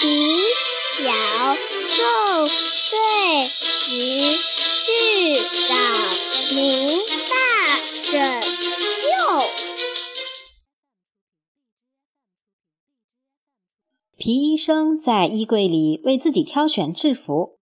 敌小众对于巨岛明大拯救。皮医生在衣柜里为自己挑选制服，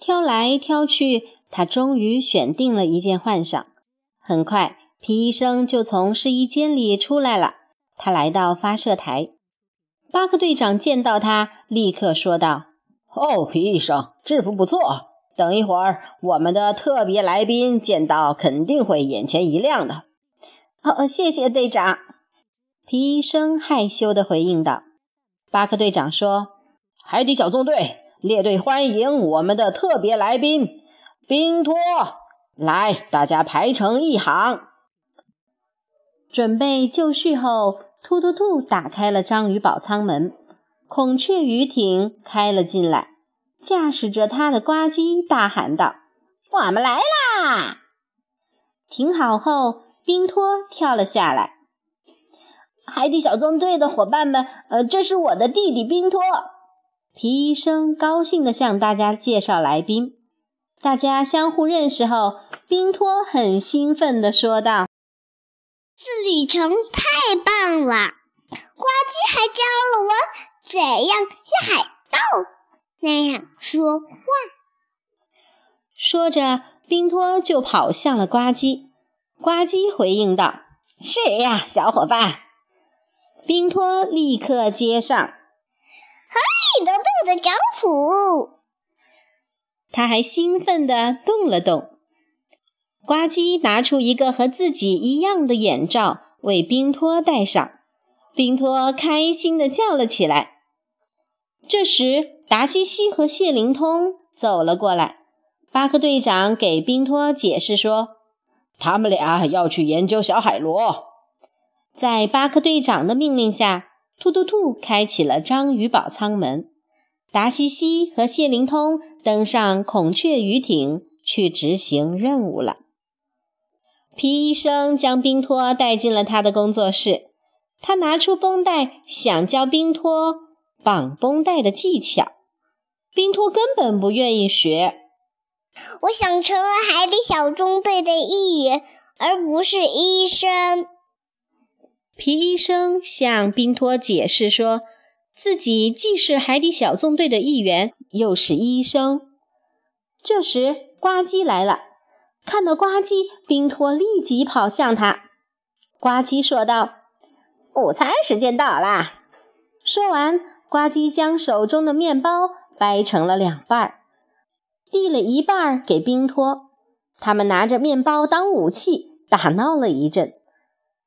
挑来挑去，他终于选定了一件换上。很快，皮医生就从试衣间里出来了。他来到发射台，巴克队长见到他，立刻说道：“哦，皮医生，制服不错。等一会儿，我们的特别来宾见到肯定会眼前一亮的。”“哦，谢谢队长。”皮医生害羞地回应道。巴克队长说：“海底小纵队列队欢迎我们的特别来宾冰托，来，大家排成一行，准备就绪后。”突突突！打开了章鱼堡舱门，孔雀鱼艇开了进来，驾驶着它的呱唧大喊道：“我们来啦！”停好后，冰托跳了下来。海底小纵队的伙伴们，呃，这是我的弟弟冰托。皮医生高兴地向大家介绍来宾。大家相互认识后，冰托很兴奋地说道。这旅程开棒了！呱唧还教了我怎样像海盗那样说话。说着，冰托就跑向了呱唧。呱唧回应道：“是呀，小伙伴。”冰托立刻接上：“嘿，豆豆的掌谱！”他还兴奋地动了动。呱唧拿出一个和自己一样的眼罩，为冰托戴上。冰托开心地叫了起来。这时，达西西和谢灵通走了过来。巴克队长给冰托解释说：“他们俩要去研究小海螺。”在巴克队长的命令下，突突兔开启了章鱼堡舱门。达西西和谢灵通登上孔雀鱼艇，去执行任务了。皮医生将冰托带进了他的工作室，他拿出绷带，想教冰托绑绷带的技巧。冰托根本不愿意学。我想成为海底小纵队的一员，而不是医生。皮医生向冰托解释说，自己既是海底小纵队的一员，又是医生。这时，呱唧来了。看到呱唧，冰托立即跑向他。呱唧说道：“午餐时间到啦！”说完，呱唧将手中的面包掰成了两半儿，递了一半儿给冰托。他们拿着面包当武器，打闹了一阵。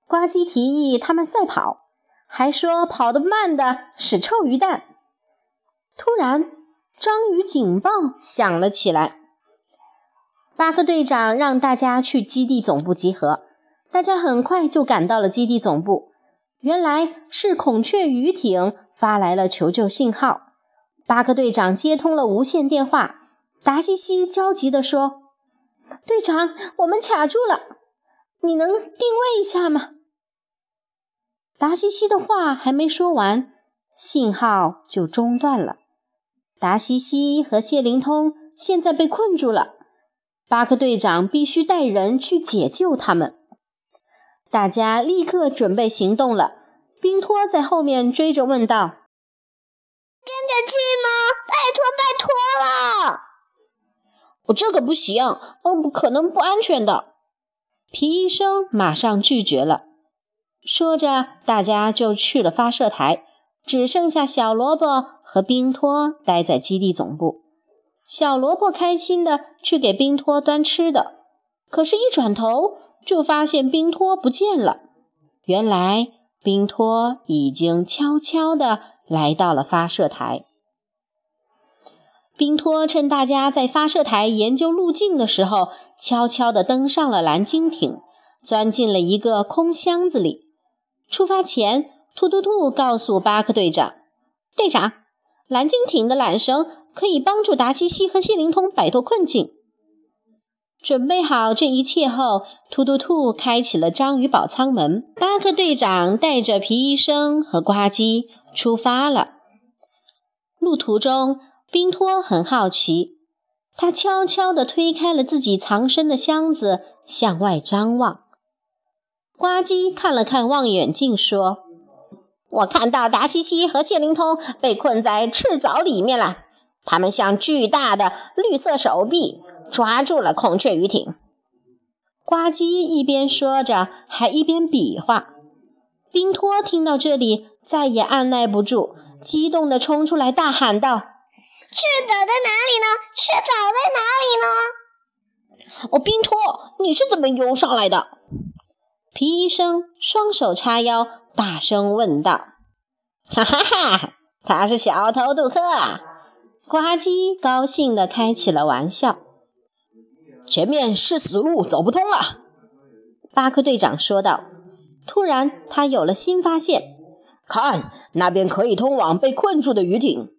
呱唧提议他们赛跑，还说跑得慢的是臭鱼蛋。突然，章鱼警报响了起来。巴克队长让大家去基地总部集合，大家很快就赶到了基地总部。原来是孔雀鱼艇发来了求救信号，巴克队长接通了无线电话。达西西焦急地说：“队长，我们卡住了，你能定位一下吗？”达西西的话还没说完，信号就中断了。达西西和谢灵通现在被困住了。巴克队长必须带人去解救他们。大家立刻准备行动了。冰托在后面追着问道：“跟着去吗？拜托，拜托了！”“我这个不行，哦，不可能，不安全的。”皮医生马上拒绝了。说着，大家就去了发射台，只剩下小萝卜和冰托待在基地总部。小萝卜开心地去给冰托端吃的，可是，一转头就发现冰托不见了。原来，冰托已经悄悄地来到了发射台。冰托趁大家在发射台研究路径的时候，悄悄地登上了蓝鲸艇，钻进了一个空箱子里。出发前，突突兔告诉巴克队长：“队长，蓝鲸艇的缆绳。”可以帮助达西西和谢灵通摆脱困境。准备好这一切后，突突兔开启了章鱼堡舱门。巴克队长带着皮医生和呱唧出发了。路途中，冰托很好奇，他悄悄地推开了自己藏身的箱子，向外张望。呱唧看了看望远镜，说：“我看到达西西和谢灵通被困在赤藻里面了，他们像巨大的绿色手臂抓住了孔雀鱼艇。”呱唧一边说着，还一边比划。冰托听到这里，再也按耐不住。激动地冲出来，大喊道：“赤藻在哪里呢？赤藻在哪里呢？”哦，冰托，你是怎么游上来的？皮医生双手叉腰，大声问道：“哈哈哈，他是小偷杜克。”呱唧高兴地开起了玩笑。前面是死路，走不通了。巴克队长说道。突然，他有了新发现。看，那边可以通往被困住的鱼艇。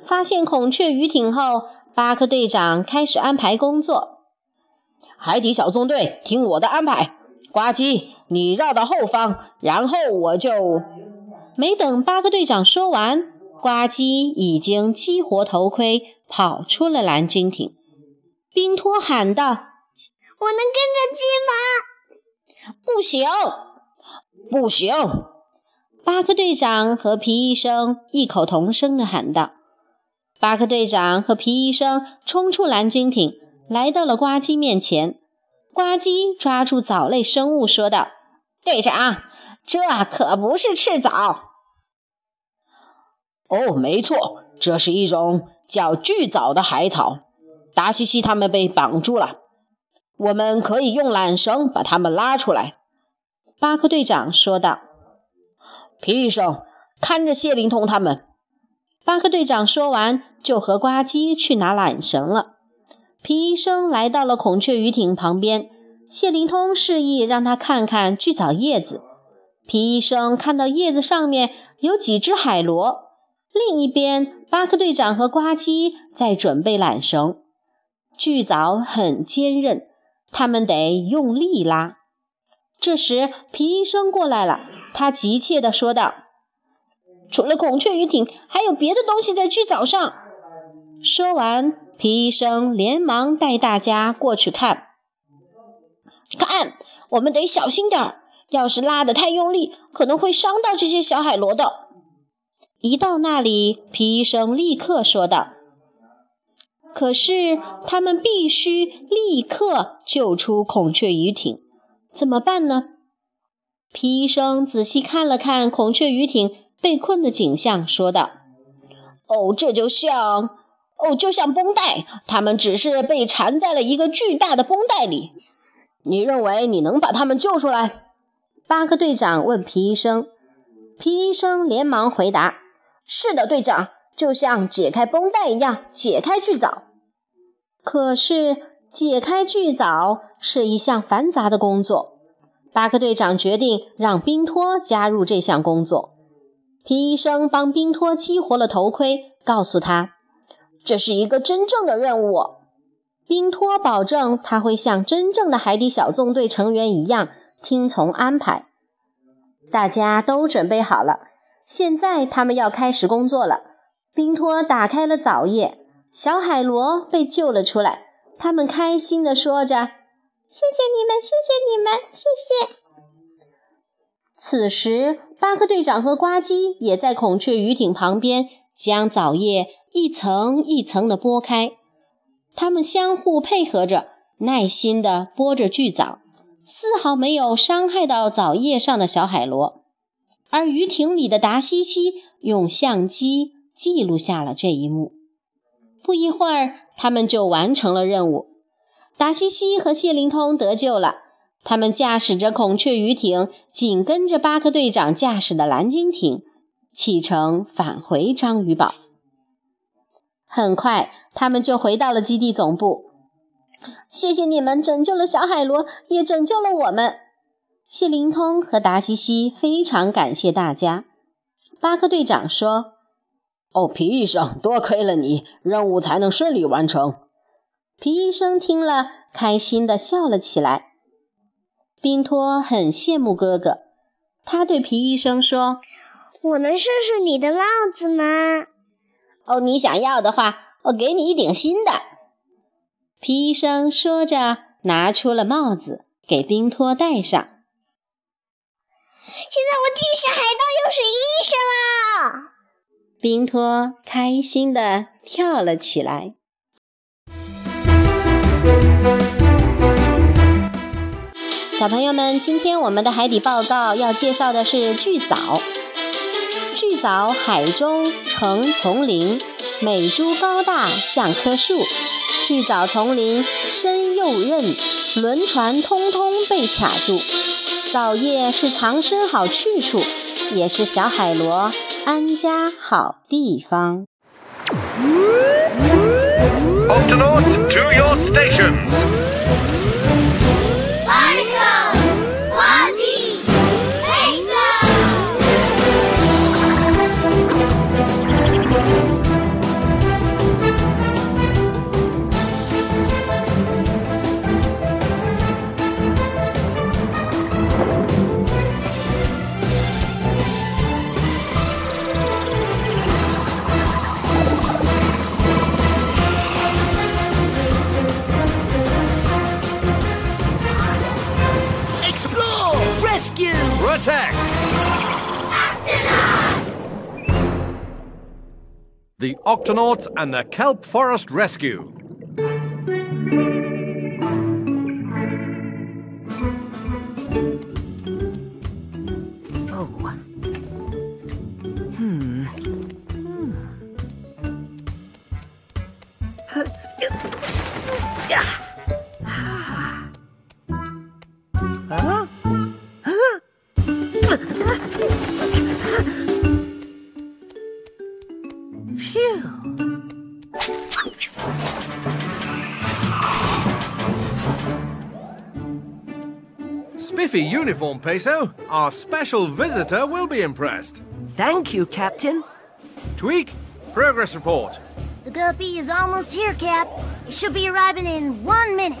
发现孔雀鱼艇后，巴克队长开始安排工作。海底小纵队，听我的安排。呱唧，你绕到后方，然后我就……没等巴克队长说完，呱唧已经激活头盔，跑出了蓝鲸艇。冰托喊道：“我能跟着去吗？”“不行，不行！”巴克队长和皮医生异口同声地喊道：“巴克队长和皮医生冲出蓝鲸艇，来到了呱唧面前。呱唧抓住藻类生物，说道：‘队长，这可不是赤藻。’哦，没错，这是一种叫巨藻的海草。达西西他们被绑住了，我们可以用缆绳把他们拉出来。”巴克队长说道。皮医生看着谢灵通他们。巴克队长说完，就和呱唧去拿缆绳了。皮医生来到了孔雀鱼艇旁边，谢灵通示意让他看看巨藻叶子。皮医生看到叶子上面有几只海螺，另一边，巴克队长和呱唧在准备缆绳。巨藻很坚韧，他们得用力拉。这时，皮医生过来了。他急切地说道：“除了孔雀鱼艇，还有别的东西在巨藻上。”说完，皮医生连忙带大家过去看。看，我们得小心点儿，要是拉得太用力，可能会伤到这些小海螺的。一到那里，皮医生立刻说道：“可是他们必须立刻救出孔雀鱼艇，怎么办呢？”皮医生仔细看了看孔雀鱼艇被困的景象，说道：“哦，这就像……哦，就像绷带，他们只是被缠在了一个巨大的绷带里。你认为你能把他们救出来？”巴克队长问皮医生。皮医生连忙回答：“是的，队长，就像解开绷带一样，解开巨藻。可是，解开巨藻是一项繁杂的工作。”巴克队长决定让冰托加入这项工作。皮医生帮冰托激活了头盔，告诉他：“这是一个真正的任务。”冰托保证他会像真正的海底小纵队成员一样听从安排。大家都准备好了，现在他们要开始工作了。冰托打开了藻叶，小海螺被救了出来。他们开心地说着。谢谢你们，谢谢你们，谢谢。此时，巴克队长和呱唧也在孔雀鱼艇旁边，将藻叶一层一层地剥开。他们相互配合着，耐心地剥着巨藻，丝毫没有伤害到藻叶上的小海螺。而鱼艇里的达西西用相机记录下了这一幕。不一会儿，他们就完成了任务。达西西和谢灵通得救了，他们驾驶着孔雀鱼艇，紧跟着巴克队长驾驶的蓝鲸艇，启程返回章鱼堡。很快，他们就回到了基地总部。谢谢你们拯救了小海螺，也拯救了我们。谢灵通和达西西非常感谢大家。巴克队长说：“哦，皮医生，多亏了你，任务才能顺利完成。”皮医生听了，开心地笑了起来。冰托很羡慕哥哥，他对皮医生说：“我能试试你的帽子吗？”哦，你想要的话，我给你一顶新的。皮医生说着，拿出了帽子给冰托戴上。现在我既是海盗又是医生了。冰托开心地跳了起来。小朋友们，今天我们的海底报告要介绍的是巨藻。巨藻海中成丛林，每株高大像棵树。巨藻丛林深又韧，轮船通通被卡住。藻叶是藏身好去处，也是小海螺安家好地方。Protect! The Octonauts and the Kelp Forest Rescue. Spiffy uniform, Peso. Our special visitor will be impressed. Thank you, Captain. Tweak, progress report. The guppy is almost here, Cap. It should be arriving in one minute.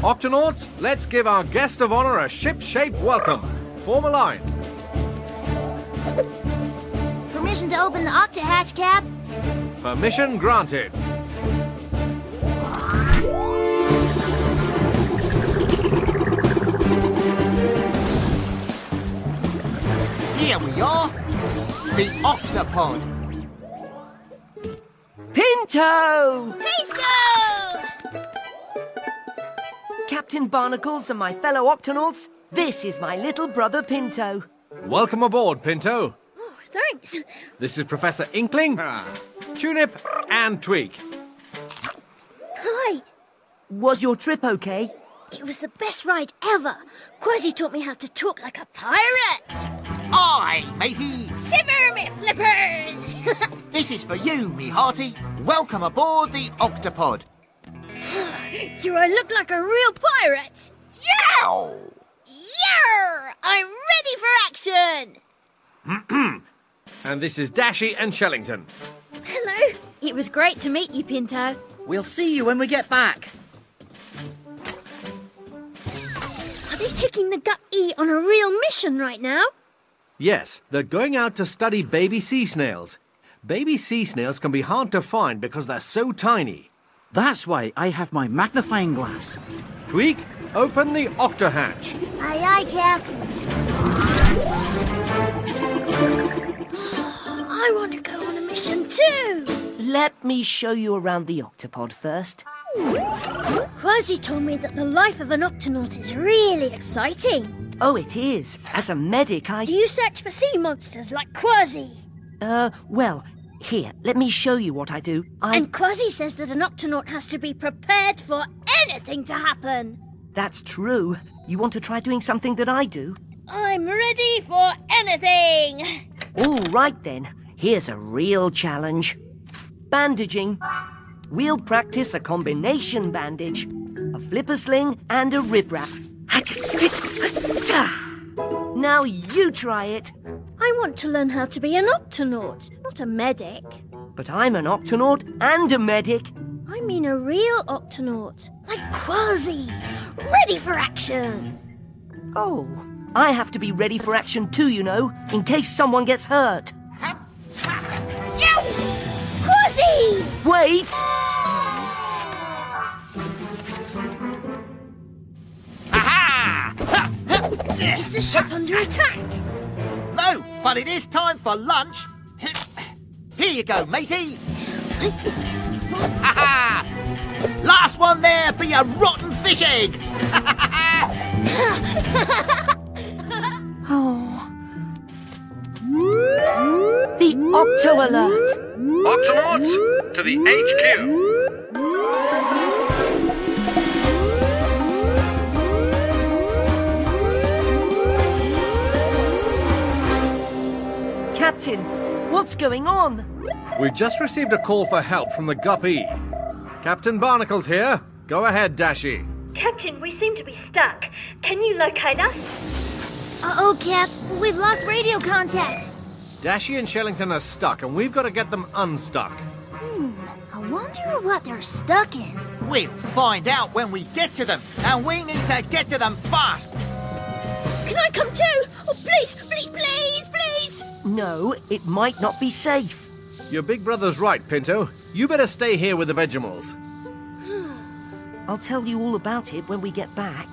Octonauts, let's give our guest of honor a ship-shape welcome. Form a line. Permission to open the octa hatch, Cap? Permission granted. Here we are, the octopod. Pinto! Peso! Captain Barnacles and my fellow Octonauts, this is my little brother Pinto. Welcome aboard, Pinto. Oh, thanks. This is Professor Inkling, ah. Tunip, and Tweak. Hi. Was your trip okay? It was the best ride ever. Quasi taught me how to talk like a pirate. Aye, matey. Shiver me flippers! This is for you, me hearty. Welcome aboard the octopod. Do I look like a real pirate? Yow! Yarr! I'm ready for action! And this is Dashy and Shellington. Hello. It was great to meet you, Pinto. We'll see you when we get back. Are they taking the Gut E on a real mission right now? Yes, they're going out to study baby sea snails. Baby sea snails can be hard to find because they're so tiny. That's why I have my magnifying glass. Tweak, open the octa hatch. Aye, aye, Cap. I want to go on a mission too. Let me show you around the octopod first. Quasi told me that the life of an octonaut is really exciting. Oh, it is. As a medic, I. Do you search for sea monsters like Quasi? Uh, well, here, let me show you what I do. I. And Quasi says that an octonaut has to be prepared for anything to happen. That's true. You want to try doing something that I do? I'm ready for anything. All right then. Here's a real challenge. Bandaging. We'll practice a combination bandage. A flipper sling and a rib wrap. Now you try it. I want to learn how to be an octonaut, not a medic. But I'm an octonaut and a medic. I mean a real octonaut, like Quasi, ready for action. Oh, I have to be ready for action too, you know, in case someone gets hurt. Quasi! Wait! Is the ship under attack? No, but it is time for lunch. Here you go, matey. Ha Last one there be a rotten fish egg. oh. The Octo Alert! Octonauts, to the HQ. Captain, what's going on? We just received a call for help from the Guppy. Captain Barnacle's here. Go ahead, Dashy. Captain, we seem to be stuck. Can you locate us? Uh oh, Cap. We've lost radio contact. Dashy and Shellington are stuck, and we've got to get them unstuck. Hmm. I wonder what they're stuck in. We'll find out when we get to them, and we need to get to them fast. Can I come too? Oh, please, please, please, please. No, it might not be safe. Your big brother's right, Pinto. You better stay here with the Vegemals. I'll tell you all about it when we get back.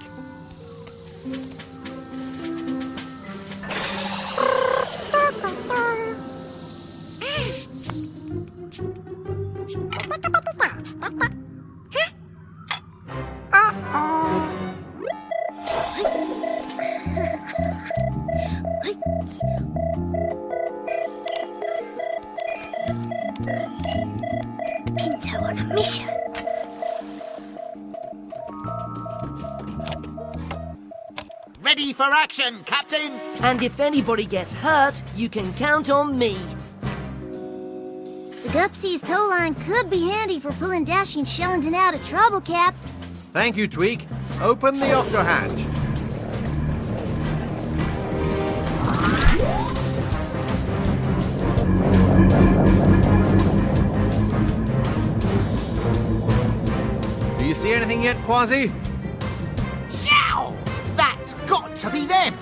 Action, Captain. And if anybody gets hurt, you can count on me. The Gupsy's tow line could be handy for pulling Dashy and Shellington out of trouble, Cap. Thank you, Tweak. Open the octo hatch. Do you see anything yet, Quasi? To be them.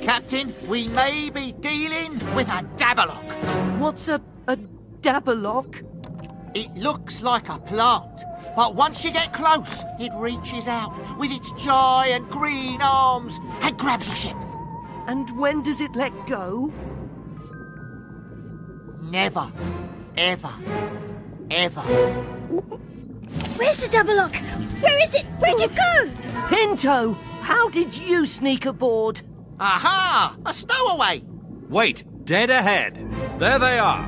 Captain, we may be dealing with a Dabalok. What's a, a Daberlock? It looks like a plant, but once you get close, it reaches out with its giant green arms and grabs your ship. And when does it let go? Never, ever, ever. Where's the double lock? Where is it? Where'd you go? Pinto, how did you sneak aboard? Aha! A stowaway! Wait, dead ahead. There they are.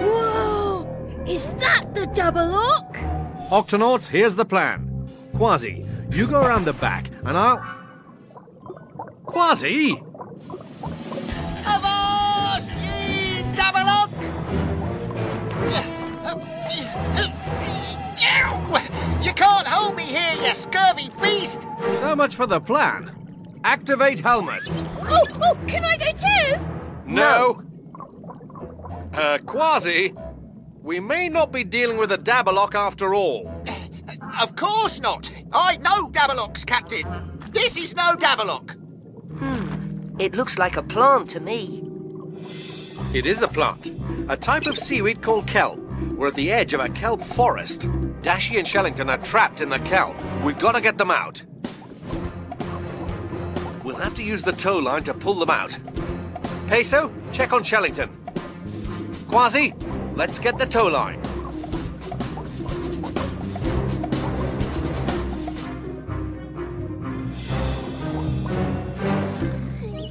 Whoa! Is that the double lock? Octonauts, here's the plan. Quasi, you go around the back, and I'll. Quasi! Avast ye double Dabalok! You can't hold me here, you scurvy beast! So much for the plan. Activate helmets. Oh, oh, can I go too? No. Uh, Quasi, we may not be dealing with a Dabalok after all. Of course not! I know Dabalok's captain! This is no Dabalok! Hmm. It looks like a plant to me. It is a plant, a type of seaweed called kelp. We're at the edge of a kelp forest. Dashy and Shellington are trapped in the kelp. We've got to get them out. We'll have to use the tow line to pull them out. Peso, check on Shellington. Quasi, let's get the tow line.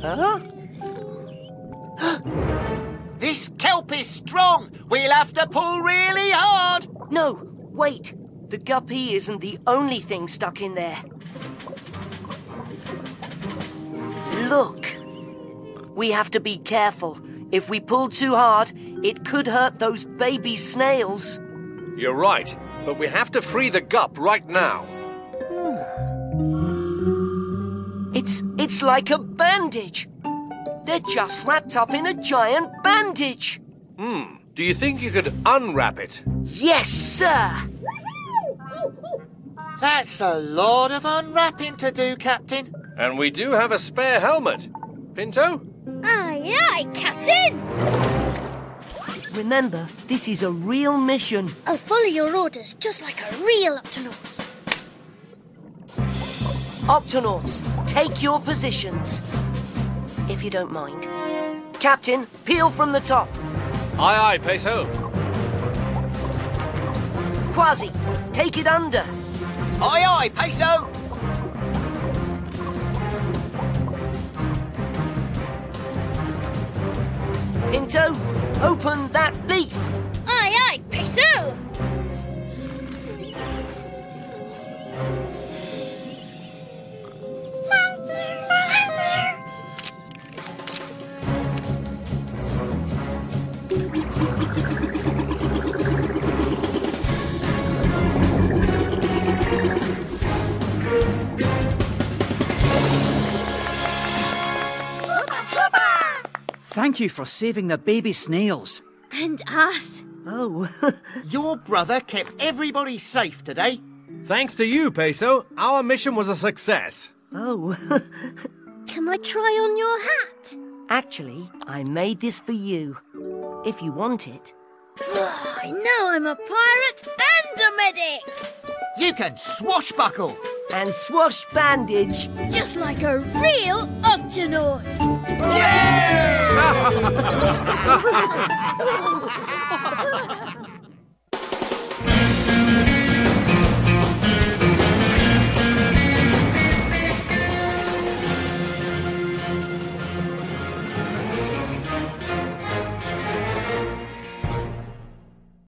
Huh? This kelp is strong! We'll have to pull really hard! No, wait. The guppy isn't the only thing stuck in there. Look. We have to be careful. If we pull too hard, it could hurt those baby snails. You're right, but we have to free the gup right now. It's it's like a bandage. They're just wrapped up in a giant bandage. Hmm. Do you think you could unwrap it? Yes, sir. That's a lot of unwrapping to do, Captain. And we do have a spare helmet. Pinto? Aye, aye, Captain. Remember, this is a real mission. I'll follow your orders just like a real Octonaut. Octonauts, take your positions. If you don't mind. Captain, peel from the top. Aye, aye, Peso. Quasi, take it under. Aye, aye, Peso! Pinto, open that Thank you for saving the baby snails. And us. Oh, Your brother kept everybody safe today. Thanks to you, Peso, our mission was a success. oh. Can I try on your hat? Actually, I made this for you. If you want it. I know I'm a pirate and a medic! You can swashbuckle. And swash bandage. Just like a real Octonaut! Ha Ha ha ha ha!